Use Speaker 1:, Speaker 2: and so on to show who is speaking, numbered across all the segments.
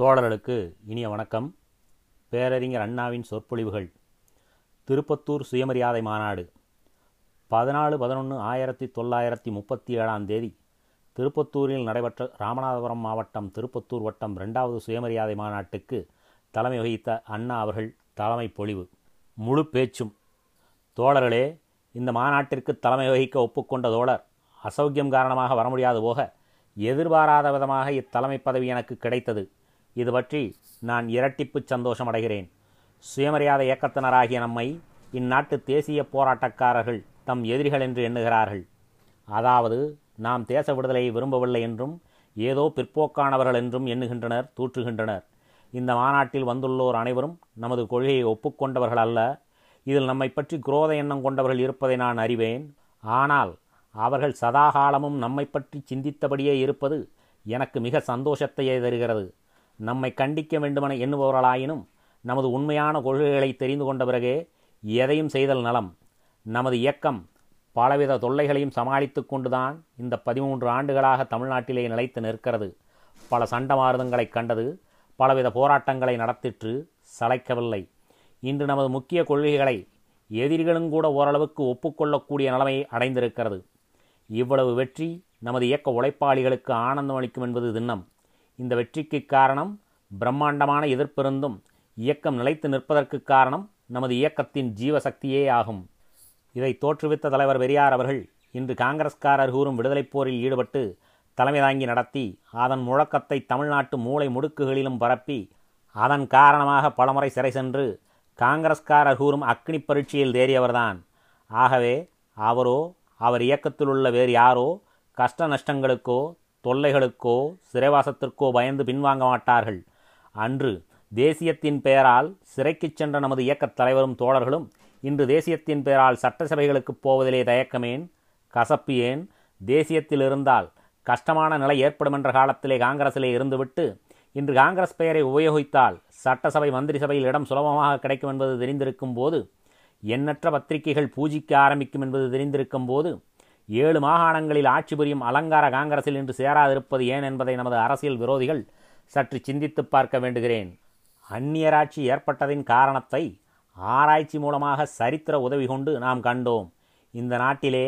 Speaker 1: தோழர்களுக்கு இனிய வணக்கம். பேரறிஞர் அண்ணாவின் சொற்பொழிவுகள். திருப்பத்தூர் சுயமரியாதை மாநாடு. பதினாலு பதினொன்று ஆயிரத்தி தொள்ளாயிரத்தி முப்பத்தி ஏழாம் தேதி திருப்பத்தூரில் நடைபெற்ற ராமநாதபுரம் மாவட்டம் திருப்பத்தூர் வட்டம் ரெண்டாவது சுயமரியாதை மாநாட்டுக்கு தலைமை வகித்த அண்ணா அவர்கள் தலைமை பொழிவு. முழு பேச்சும். தோழர்களே இந்த மாநாட்டிற்கு தலைமை வகிக்க ஒப்புக்கொண்ட தோழர் அசௌக்கியம் காரணமாக வர முடியாது போக எதிர்பாராத விதமாக இத்தலைமை பதவி எனக்கு கிடைத்தது. இது பற்றி நான் இரட்டிப்பு சந்தோஷம் அடைகிறேன் சுயமரியாதை இயக்கத்தினராகிய நம்மை இந்நாட்டு தேசிய போராட்டக்காரர்கள் தம் எதிரிகள் என்று எண்ணுகிறார்கள். அதாவது நாம் தேச விடுதலையை விரும்பவில்லை என்றும் ஏதோ பிற்போக்கானவர்கள் என்றும் எண்ணுகின்றனர் தூற்றுகின்றனர். இந்த மாநாட்டில் வந்துள்ளோர் அனைவரும் நமது கொள்கையை ஒப்புக்கொண்டவர்கள் அல்ல. இதில் நம்மை பற்றி குரோத எண்ணம் கொண்டவர்கள் இருப்பதை நான் அறிவேன். ஆனால் அவர்கள் சதாகாலமும் நம்மை பற்றி சிந்தித்தபடியே இருப்பது எனக்கு மிக சந்தோஷத்தையே தருகிறது. நம்மை கண்டிக்க வேண்டுமென எண்ணுபவர்களாயினும் நமது உண்மையான கொள்கைகளை தெரிந்து கொண்ட பிறகே எதையும் செய்தல் நலம். நமது இயக்கம் பலவித தொல்லைகளையும் சமாளித்து கொண்டுதான் இந்த பதிமூன்று ஆண்டுகளாக தமிழ்நாட்டிலே நிலைத்து நிற்கிறது. பல சண்டமாருதங்களை கண்டது பலவித போராட்டங்களை நடத்திற்று சளைக்கவில்லை. இன்று நமது முக்கிய கொள்கைகளை எதிரிகளும் கூட ஓரளவுக்கு ஒப்புக்கொள்ளக்கூடிய நிலைமை அடைந்திருக்கிறது. இவ்வளவு வெற்றி நமது இயக்க உழைப்பாளிகளுக்கு ஆனந்தம் அளிக்கும் என்பது திண்ணம். இந்த வெற்றிக்கு காரணம் பிரம்மாண்டமான எதிர்ப்பிருந்தும் இயக்கம் நிலைத்து நிற்பதற்கு காரணம் நமது இயக்கத்தின் ஜீவசக்தியே ஆகும். இதை தோற்றுவித்த தலைவர் பெரியார் அவர்கள் இன்று காங்கிரஸ்காரர் கூறும் விடுதலைப் போரில் ஈடுபட்டு தலைமை தாங்கி நடத்தி அதன் முழக்கத்தை தமிழ்நாட்டு மூளை முடுக்குகளிலும் பரப்பி அதன் காரணமாக பலமுறை சிறை சென்று காங்கிரஸ்காரர் கூறும் அக்னி பரீட்சையில் தேறியவர்தான். ஆகவே அவரோ அவர் இயக்கத்தில் உள்ள வேறு யாரோ கஷ்ட நஷ்டங்களுக்கோ தொல்லைகளுக்கோ சிறைவாசத்திற்கோ பயந்து பின்வாங்க மாட்டார்கள். அன்று தேசியத்தின் பெயரால் சிறைக்குச் சென்ற நமது இயக்கத் தலைவரும் தோழர்களும் இன்று தேசியத்தின் பெயரால் சட்டசபைகளுக்கு போவதிலே தயக்கமேன் கசப்பு ஏன் தேசியத்தில் இருந்தால் கஷ்டமான நிலை ஏற்படும் என்ற காலத்திலே காங்கிரஸிலே இருந்துவிட்டு இன்று காங்கிரஸ் பெயரை உபயோகித்தால் சட்டசபை மந்திரி சபையில் இடம் சுலபமாக கிடைக்கும் என்பது தெரிந்திருக்கும் போது எண்ணற்ற பத்திரிகைகள் பூஜிக்க ஆரம்பிக்கும் என்பது தெரிந்திருக்கும் போது ஏழு மாகாணங்களில் ஆட்சி புரியும் அலங்கார காங்கிரஸில் இன்று சேராதிருப்பது ஏன் என்பதை நமது அரசியல் விரோதிகள் சற்று சிந்தித்து பார்க்க வேண்டுகிறேன். அந்நியராட்சி ஏற்பட்டதின் காரணத்தை ஆராய்ச்சி மூலமாக சரித்திர உதவி கொண்டு நாம் கண்டோம். இந்த நாட்டிலே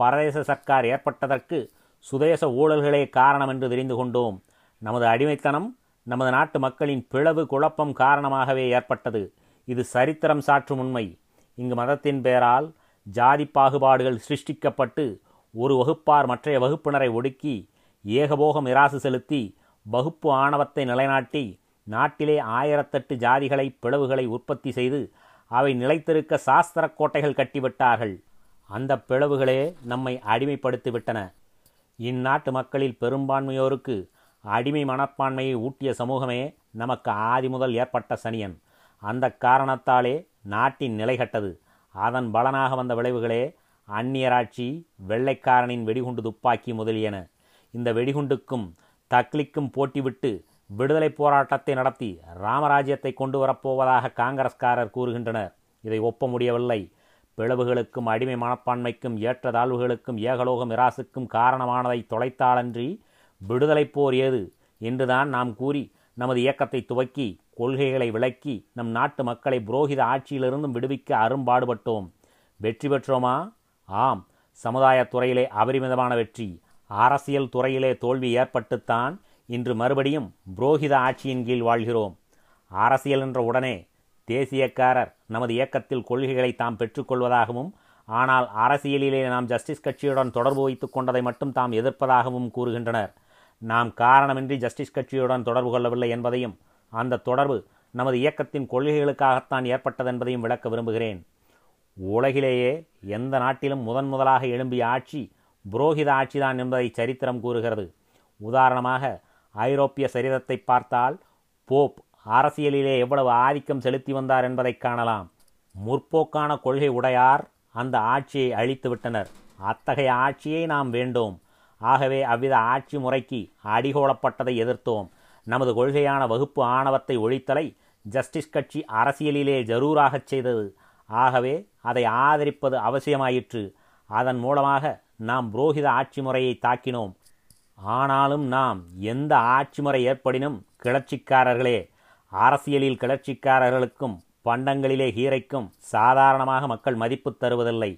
Speaker 1: பரதேச சர்க்கார் ஏற்பட்டதற்கு சுதேச ஊழல்களே காரணம் என்று தெரிந்து கொண்டோம். நமது அடிமைத்தனம் நமது நாட்டு மக்களின் பிளவு குழப்பம் காரணமாகவே ஏற்பட்டது. இது சரித்திரம் சாற்றும் உண்மை. இங்கு மதத்தின் பெயரால் ஜாதி பாகுபாடுகள் சிருஷ்டிக்கப்பட்டு ஒரு வகுப்பார் மற்றைய வகுப்பினரை ஒடுக்கி ஏகபோகம் இராசு செலுத்தி வகுப்பு ஆணவத்தை நிலைநாட்டி நாட்டிலே ஆயிரத்தெட்டு ஜாதிகளை பிளவுகளை உற்பத்தி செய்து அவை நிலைத்திருக்க சாஸ்திர கோட்டைகள் கட்டிவிட்டார்கள். அந்த பிளவுகளே நம்மை அடிமைப்படுத்திவிட்டன. இந்நாட்டு மக்களில் பெரும்பான்மையோருக்கு அடிமை மனப்பான்மையை ஊட்டிய சமூகமே நமக்கு ஆதி முதல் ஏற்பட்ட சனியன். அந்த காரணத்தாலே நாட்டின் நிலைகட்டது அதன் பலனாக வந்த விளைவுகளே அந்நியராட்சி வெள்ளைக்காரனின் வெடிகுண்டு துப்பாக்கி முதலியன. இந்த வெடிகுண்டுக்கும் தக்லிக்கும் போட்டிவிட்டு விடுதலை போராட்டத்தை நடத்தி ராமராஜ்யத்தை கொண்டு வரப்போவதாக காங்கிரஸ்காரர் கூறுகின்றனர். இதை ஒப்ப முடியவில்லை பிளவுகளுக்கும் அடிமை மனப்பான்மைக்கும் ஏற்ற தாழ்வுகளுக்கும் ஏகலோக மிராசுக்கும் காரணமானதை தொலைத்தாலன்றி விடுதலை போர் ஏது? என்றுதான் நாம் கூறி நமது இயக்கத்தை துவக்கி கொள்கைகளை விளக்கி நம் நாட்டு மக்களை புரோகித ஆட்சியிலிருந்தும் விடுவிக்க அரும்பாடுபட்டோம் வெற்றி பெற்றோமா? ஆம். சமுதாயத்துறையிலே அபரிமிதமான வெற்றி. அரசியல் துறையிலே தோல்வி ஏற்பட்டுத்தான் இன்று மறுபடியும் புரோகித ஆட்சியின் கீழ் வாழ்கிறோம். அரசியல் என்ற உடனே தேசியக்காரர் நமது இயக்கத்தில் கொள்கைகளை தாம் பெற்றுக்கொள்வதாகவும் ஆனால் அரசியலிலே நாம் ஜஸ்டிஸ் கட்சியுடன் தொடர்பு வைத்துக் கொண்டதை மட்டும் தாம் எதிர்ப்பதாகவும் கூறுகின்றனர். நாம் காரணமின்றி ஜஸ்டிஸ் கட்சியுடன் தொடர்பு கொள்ளவில்லை என்பதையும் அந்த தொடர்பு நமது இயக்கத்தின் கொள்கைகளுக்காகத்தான் ஏற்பட்டது என்பதையும் விளக்க விரும்புகிறேன். உலகிலேயே எந்த நாட்டிலும் முதன் முதலாக எழும்பிய ஆட்சி புரோகித ஆட்சிதான் என்பதை சரித்திரம் கூறுகிறது. உதாரணமாக ஐரோப்பிய சரிதத்தை பார்த்தால் போப் அரசியலிலே எவ்வளவு ஆதிக்கம் செலுத்தி வந்தார் என்பதை காணலாம். முற்போக்கான கொள்கை உடையார் அந்த ஆட்சியை அழித்துவிட்டனர். அத்தகைய ஆட்சியை நாம் வேண்டோம். ஆகவே அவ்வித ஆட்சி முறைக்கு அடிகோலப்பட்டதை எதிர்த்தோம். நமது கொள்கையான வகுப்பு ஆணவத்தை ஒழித்தலை ஜஸ்டிஸ் கட்சி அரசியலிலே ஜரூராகச் செய்தது. ஆகவே அதை ஆதரிப்பது அவசியமாயிற்று. அதன் மூலமாக நாம் புரோகித ஆட்சி முறையை தாக்கினோம். ஆனாலும் நாம் எந்த ஆட்சி முறை ஏற்படினும் கிளர்ச்சிக்காரர்களே அரசியலில் கிளர்ச்சிக்காரர்களுக்கும் பண்டங்களிலே ஹீரைக்கும் சாதாரணமாக மக்கள் மதிப்பு தருவதில்லை.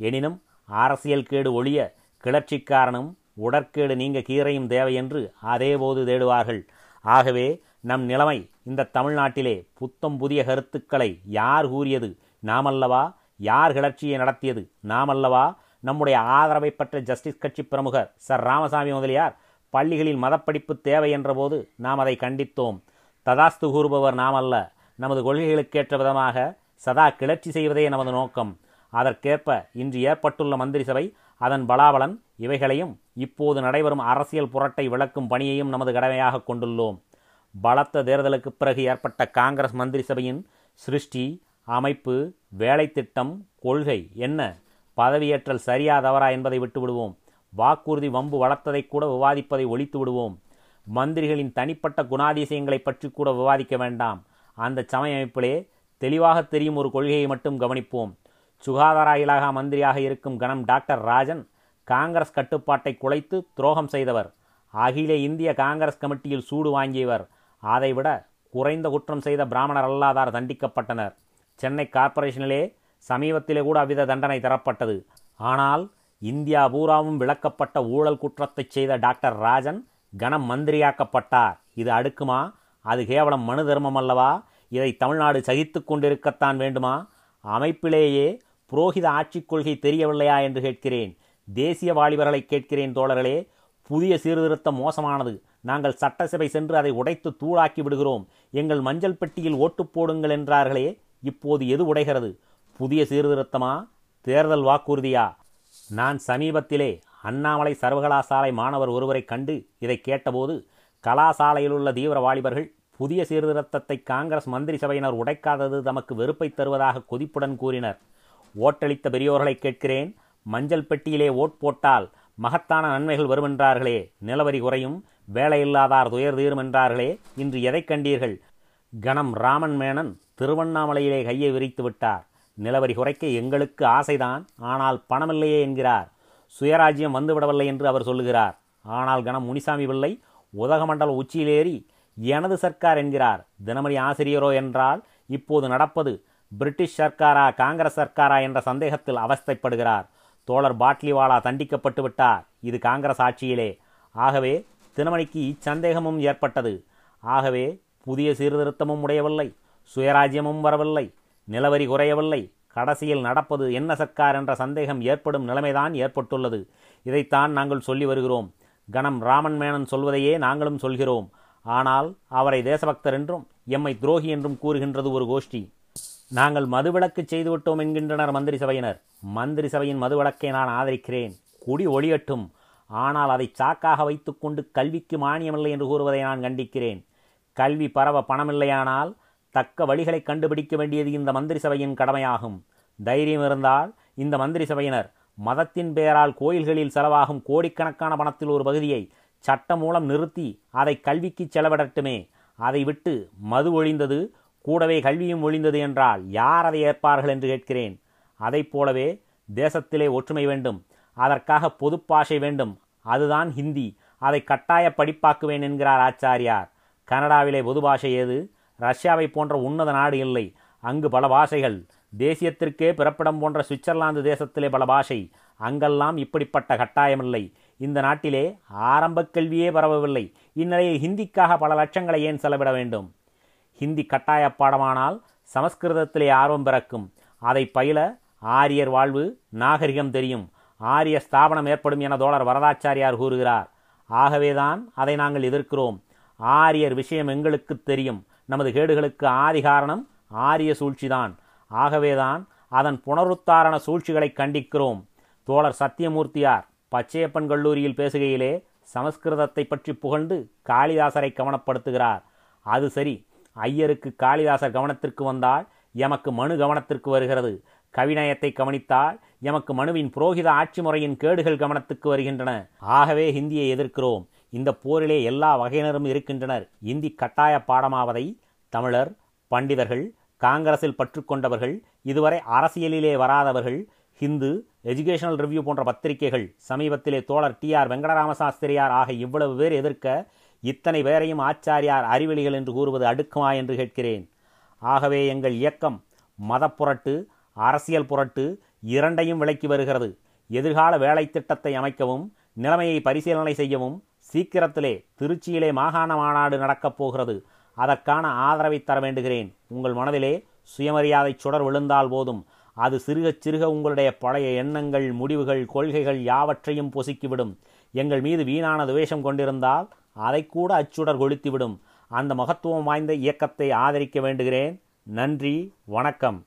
Speaker 1: எனினும் அரசியல் கேடு ஒழிய கிளர்ச்சிக்காரனும் உடற்கேடு நீங்க கீரையும் தேவை என்று அதேபோது தேடுவார்கள். ஆகவே நம் நிலைமை இந்த தமிழ்நாட்டிலே புத்தம் புதிய கருத்துக்களை யார் கூறியது? நாமல்லவா? யார் கிளர்ச்சியை நடத்தியது? நாமல்லவா? நம்முடைய ஆதரவை பெற்ற ஜஸ்டிஸ் கட்சி பிரமுகர் சர் ராமசாமி முதலியார் பள்ளிகளில் மதப்படிப்பு தேவை என்றபோது நாம் அதை கண்டித்தோம். ததாஸ்து கூறுபவர் நாம் அல்ல நமது கொள்கைகளுக்கேற்ற விதமாக சதா கிளர்ச்சி செய்வதே நமது நோக்கம். அதற்கேற்ப இன்று ஏற்பட்டுள்ள மந்திரி சபை அதன் பலாபலன் இவைகளையும் இப்போது நடைபெறும் அரசியல் புரட்டை விளக்கும் பணியையும் நமது கடமையாக கொண்டுள்ளோம். பலத்த தேர்தலுக்கு பிறகு ஏற்பட்ட காங்கிரஸ் மந்திரி சபையின் சிருஷ்டி அமைப்பு வேலை திட்டம் கொள்கை என்ன? பதவியேற்றல் சரியா தவறா என்பதை விட்டுவிடுவோம். வாக்குறுதி வம்பு வளர்த்ததை கூட விவாதிப்பதை ஒழித்து விடுவோம். மந்திரிகளின் தனிப்பட்ட குணாதிசயங்களை பற்றி கூட விவாதிக்க வேண்டாம். அந்த சமய அமைப்பிலே தெளிவாக தெரியும் ஒரு கொள்கையை மட்டும் கவனிப்போம். சுகாதார இலாகா மந்திரியாக இருக்கும் கணம் டாக்டர் ராஜன் காங்கிரஸ் கட்டுப்பாட்டை குலைத்து துரோகம் செய்தவர். அகில இந்திய காங்கிரஸ் கமிட்டியில் சூடு வாங்கியவர். அதைவிட குறைந்த குற்றம் செய்த பிராமணர் அல்லாதார் தண்டிக்கப்பட்டனர். சென்னை கார்ப்பரேஷனிலே சமீபத்திலே கூட அவ்வித தண்டனை தரப்பட்டது. ஆனால் இந்தியா பூராவும் விளக்கப்பட்ட ஊழல் குற்றத்தை செய்த டாக்டர் ராஜன் கனம் மந்திரியாக்கப்பட்டார். இது அடுக்குமா? அது கேவலம் மனு தர்மம் அல்லவா? இதை தமிழ்நாடு சகித்து கொண்டிருக்கத்தான் வேண்டுமா? அமைப்பிலேயே புரோகித ஆட்சிக் கொள்கை தெரியவில்லையா என்று கேட்கிறேன். தேசிய வாலிபர்களை கேட்கிறேன் தோழர்களே. புதிய சீர்திருத்தம் மோசமானது. நாங்கள் சட்டசபை சென்று அதை உடைத்து தூளாக்கி விடுகிறோம். எங்கள் மஞ்சள் பெட்டியில் ஓட்டு போடுங்கள் என்றார்களே. இப்போது எது உடைகிறது? புதிய சீர்திருத்தமா? தேர்தல் வாக்குறுதியா? நான் சமீபத்திலே அண்ணாமலை சர்வகலாசாலை மாணவர் ஒருவரை கண்டு இதை கேட்டபோது கலாசாலையில் உள்ள தீவிர வாலிபர்கள் புதிய சீர்திருத்தத்தை காங்கிரஸ் மந்திரி சபையினர் உடைக்காதது தமக்கு வெறுப்பை தருவதாக கொதிப்புடன் கூறினர். ஓட்டளித்த பெரியோர்களை கேட்கிறேன். மஞ்சள் பெட்டியிலே ஓட் போட்டால் மகத்தான நன்மைகள் வருமென்றார்களே. நிலவரி குறையும் வேலையில்லாதார் துயர் தீரும் என்றார்களே. இன்று எதை கண்டீர்கள்? கணம் ராமன் மேனன் திருவண்ணாமலையிலே கையை விரித்து விட்டார். நிலவரி குறைக்க எங்களுக்கு ஆசைதான். ஆனால் பணமில்லையே என்கிறார். சுயராஜ்யம் வந்துவிடவில்லை என்று அவர் சொல்லுகிறார். ஆனால் கணம் முனிசாமி பிள்ளை உதகமண்டல உச்சியிலேறி எனது சர்க்கார் என்கிறார். தினமணி ஆசிரியரோ என்றால் இப்போது நடப்பது பிரிட்டிஷ் சர்க்காரா காங்கிரஸ் சர்க்காரா என்ற சந்தேகத்தில் அவஸ்தைப்படுகிறார். தோழர் பாட்லிவாலா தண்டிக்கப்பட்டு விட்டார். இது காங்கிரஸ் ஆட்சியிலே. ஆகவே தினமணிக்கு இச்சந்தேகமும் ஏற்பட்டது. ஆகவே புதிய சீர்திருத்தமும் உடையவில்லை. சுயராஜ்யமும் வரவில்லை. நிலவரி குறையவில்லை. கடைசியில் நடப்பது என்ன சர்க்கார் என்ற சந்தேகம் ஏற்படும் நிலைமைதான் ஏற்பட்டுள்ளது. இதைத்தான் நாங்கள் சொல்லி வருகிறோம். கணம் ராமன் மேனன் சொல்வதையே நாங்களும் சொல்கிறோம். ஆனால் அவரை தேசபக்தர் என்றும் எம்மை துரோகி என்றும் கூறுகின்றது ஒரு கோஷ்டி. நாங்கள் மதுவிலக்கு செய்துவிட்டோம் என்கின்றனர் மந்திரி சபையினர். மந்திரி சபையின் மதுவிலக்கை நான் ஆதரிக்கிறேன். குடி ஒளியட்டும். ஆனால் அதை சாக்காக வைத்துக்கொண்டு கல்விக்கு மானியமில்லை என்று கூறுவதை நான் கண்டிக்கிறேன். கல்வி பரவ பணமில்லையானால் தக்க வழிகளை கண்டுபிடிக்க வேண்டியது இந்த மந்திரி சபையின் கடமையாகும். தைரியம் இருந்தால் இந்த மந்திரி சபையினர் மதத்தின் பெயரால் கோயில்களில் செலவாகும் கோடிக்கணக்கான பணத்தில் ஒரு பகுதியை சட்டம் மூலம் நிறுத்தி அதை கல்விக்கு செலவிடட்டுமே. அதை விட்டு மது ஒழிந்தது கூடவே கல்வியும் ஒழிந்தது என்றால் யார் அதை ஏற்பார்கள் என்று கேட்கிறேன். அதைப் போலவே தேசத்திலே ஒற்றுமை வேண்டும் அதற்காக பொது பாஷை வேண்டும். அதுதான் ஹிந்தி. அதை கட்டாய படிப்பாக்குவேன் என்கிறார் ஆச்சாரியார். கனடாவிலே பொது பாஷை ஏது? ரஷ்யாவை போன்ற உன்னத நாடு இல்லை. அங்கு பல பாஷைகள். தேசியத்திற்கே பிறப்பிடம் போன்ற சுவிட்சர்லாந்து தேசத்திலே பல பாஷை. அங்கெல்லாம் இப்படிப்பட்ட கட்டாயமில்லை. இந்த நாட்டிலே ஆரம்ப கல்வியே பரவவில்லை. இந்நிலையில் ஹிந்திக்காக பல லட்சங்களை ஏன் செலவிட வேண்டும்? ஹிந்தி கட்டாய பாடமானால் சமஸ்கிருதத்திலே ஆர்வம் பிறக்கும். அதை பயில ஆரியர் வாழ்வு நாகரிகம் தெரியும். ஆரிய ஸ்தாபனம் ஏற்படும் என தோழர் வரதாச்சாரியார் கூறுகிறார். ஆகவேதான் அதை நாங்கள் எதிர்க்கிறோம். ஆரியர் விஷயம் எங்களுக்கு தெரியும். நமது கேடுகளுக்கு ஆதி காரணம் ஆரிய சூழ்ச்சிதான். ஆகவேதான் அதன் புனருத்தாரண சூழ்ச்சிகளை கண்டிக்கிறோம். தோழர் சத்தியமூர்த்தியார் பச்சையப்பன் கல்லூரியில் பேசுகையிலே சமஸ்கிருதத்தை பற்றி புகழ்ந்து காளிதாசரை கவனப்படுத்துகிறார். அது சரி ஐயருக்கு காளிதாசர் கவனத்திற்கு வந்தால் எமக்கு மனு கவனத்திற்கு வருகிறது. கவிநயத்தை கவனித்தால் எமக்கு மனுவின் புரோகித ஆட்சி முறையின் கேடுகள் கவனத்துக்கு வருகின்றன. ஆகவே ஹிந்தியை எதிர்க்கிறோம். இந்த போரிலே எல்லா வகையினரும் இருக்கின்றனர். இந்தி கட்டாய பாடமாவதை தமிழர் பண்டிதர்கள் காங்கிரஸில் பற்றுக்கொண்டவர்கள் இதுவரை அரசியலிலே வராதவர்கள் ஹிந்து எஜுகேஷனல் ரிவ்யூ போன்ற பத்திரிகைகள் சமீபத்திலே தோழர் டி ஆர் வெங்கடராம சாஸ்திரியார் ஆக இவ்வளவு பேர் எதிர்க்க இத்தனை பேரையும் ஆச்சாரியார் அறிவெளிகள் என்று கூறுவது அடுக்குமா என்று கேட்கிறேன். ஆகவே எங்கள் இயக்கம் மதப்புரட்டு அரசியல் புரட்டு இரண்டையும் விளக்கி வருகிறது. எதிர்கால வேலை திட்டத்தை அமைக்கவும் நிலைமையை பரிசீலனை செய்யவும் சீக்கிரத்திலே திருச்சியிலே மாகாண மாநாடு நடக்கப் போகிறது. அதற்கான ஆதரவை தர வேண்டுகிறேன். உங்கள் மனதிலே சுயமரியாதை சுடர் விழுந்தால் போதும். அது சிறுகச் சிறுக உங்களுடைய பழைய எண்ணங்கள் முடிவுகள் கொள்கைகள் யாவற்றையும் பொசுக்கிவிடும். எங்கள் மீது வீணான துவேஷம் கொண்டிருந்தால் அதை கூட அச்சுடர் கொளுத்திவிடும். அந்த மகத்துவம் வாய்ந்த இயக்கத்தை ஆதரிக்க வேண்டுகிறேன். நன்றி வணக்கம்.